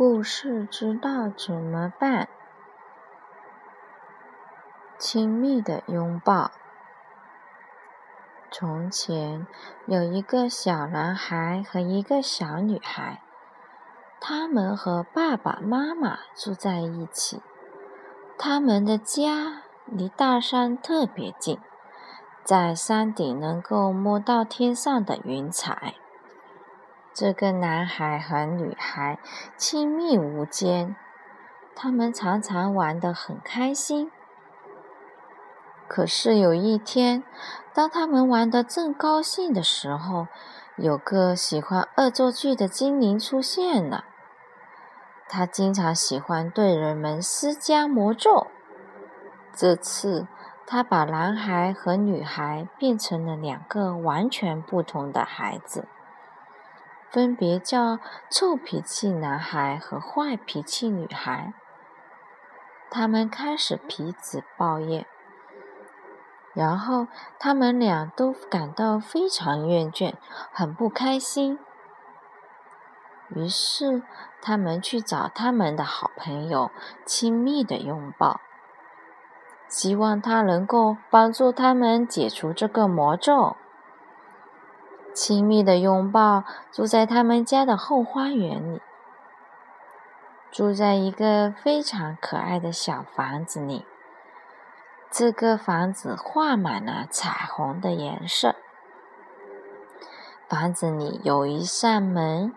故事知道怎么办？亲密的拥抱。从前有一个小男孩和一个小女孩，他们和爸爸妈妈住在一起。他们的家离大山特别近，在山顶能够摸到天上的云彩。这个男孩和女孩亲密无间，他们常常玩得很开心。可是有一天，当他们玩得正高兴的时候，有个喜欢恶作剧的精灵出现了。他经常喜欢对人们施加魔咒。这次，他把男孩和女孩变成了两个完全不同的孩子。分别叫臭脾气男孩和坏脾气女孩。他们开始彼此抱怨，然后他们俩都感到非常厌倦，很不开心。于是，他们去找他们的好朋友，亲密的拥抱，希望他能够帮助他们解除这个魔咒。亲密的拥抱，住在他们家的后花园里，住在一个非常可爱的小房子里。这个房子画满了彩虹的颜色。房子里有一扇门，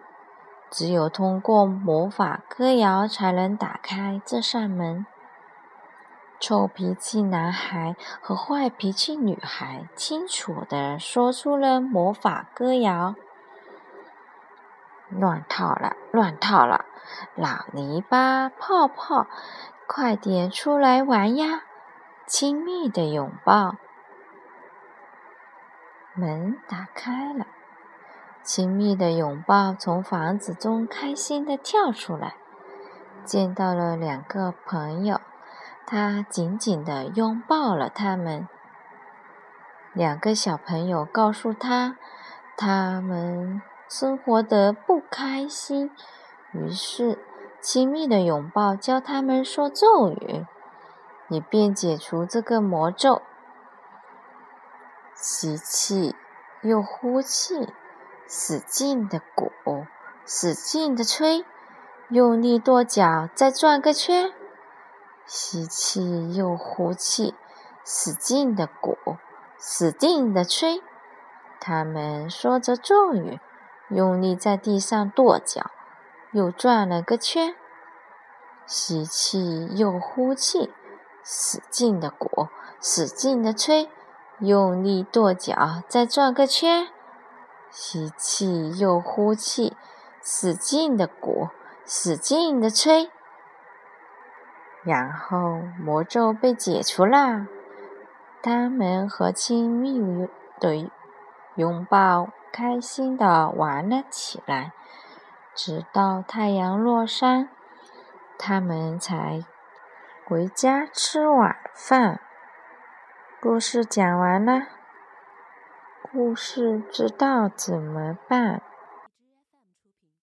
只有通过魔法歌谣才能打开这扇门。臭脾气男孩和坏脾气女孩清楚地说出了魔法歌谣：“乱套了，乱套了，老泥巴泡泡，快点出来玩呀！亲密的拥抱。”门打开了，亲密的拥抱从房子中开心地跳出来，见到了两个朋友。他紧紧地拥抱了他们。两个小朋友告诉他，他们生活得不开心，于是亲密的拥抱教他们说咒语，以便解除这个魔咒。吸气，又呼气，使劲的鼓，使劲的吹，用力跺脚，再转个圈。吸气又呼气，使劲的鼓，使劲的吹。他们说着咒语，用力在地上跺脚，又转了个圈。吸气又呼气，使劲的鼓，使劲的吹，用力跺脚，再转个圈。吸气又呼气，使劲的鼓，使劲的吹。然后魔咒被解除啦，他们和亲密的拥抱开心的玩了起来，直到太阳落山，他们才回家吃晚饭。故事讲完了，故事知道怎么办。